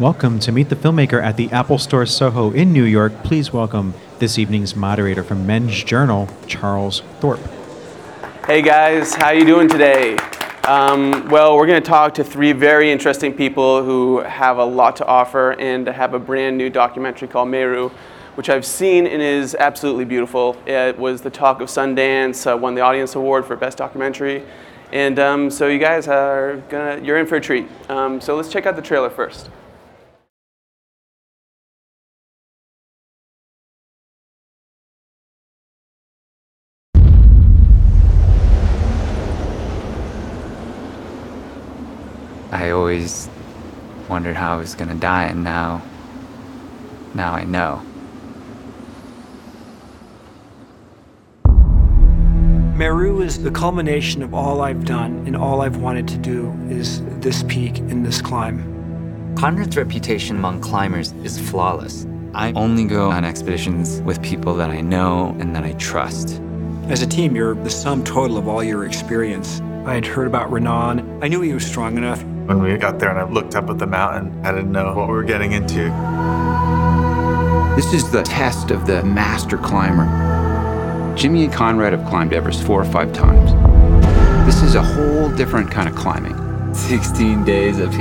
Welcome to Meet the Filmmaker at the Apple Store Soho in New York. Please welcome this evening's moderator from Men's Journal, Charles Thorpe. Hey guys, how are you doing today? Um, well, we're going to talk to three very interesting people who have a lot to offer and have a brand new documentary called Meru, which I've seen and is absolutely beautiful. It was the talk of Sundance, uh, won the Audience Award for Best Documentary, and um, so you guys are gonna you're in for a treat. Um, so let's check out the trailer first. I always wondered how I was gonna die, and now, now I know. Meru is the culmination of all I've done and all I've wanted to do is this peak and this climb. Conrad's reputation among climbers is flawless. I only go on expeditions with people that I know and that I trust. As a team, you're the sum total of all your experience. I had heard about Renan. I knew he was strong enough. When we got there and I looked up at the mountain, I didn't know what we were getting into. This is the test of the master climber. Jimmy and Conrad have climbed Everest four or five times. This is a whole different kind of climbing. 16 days of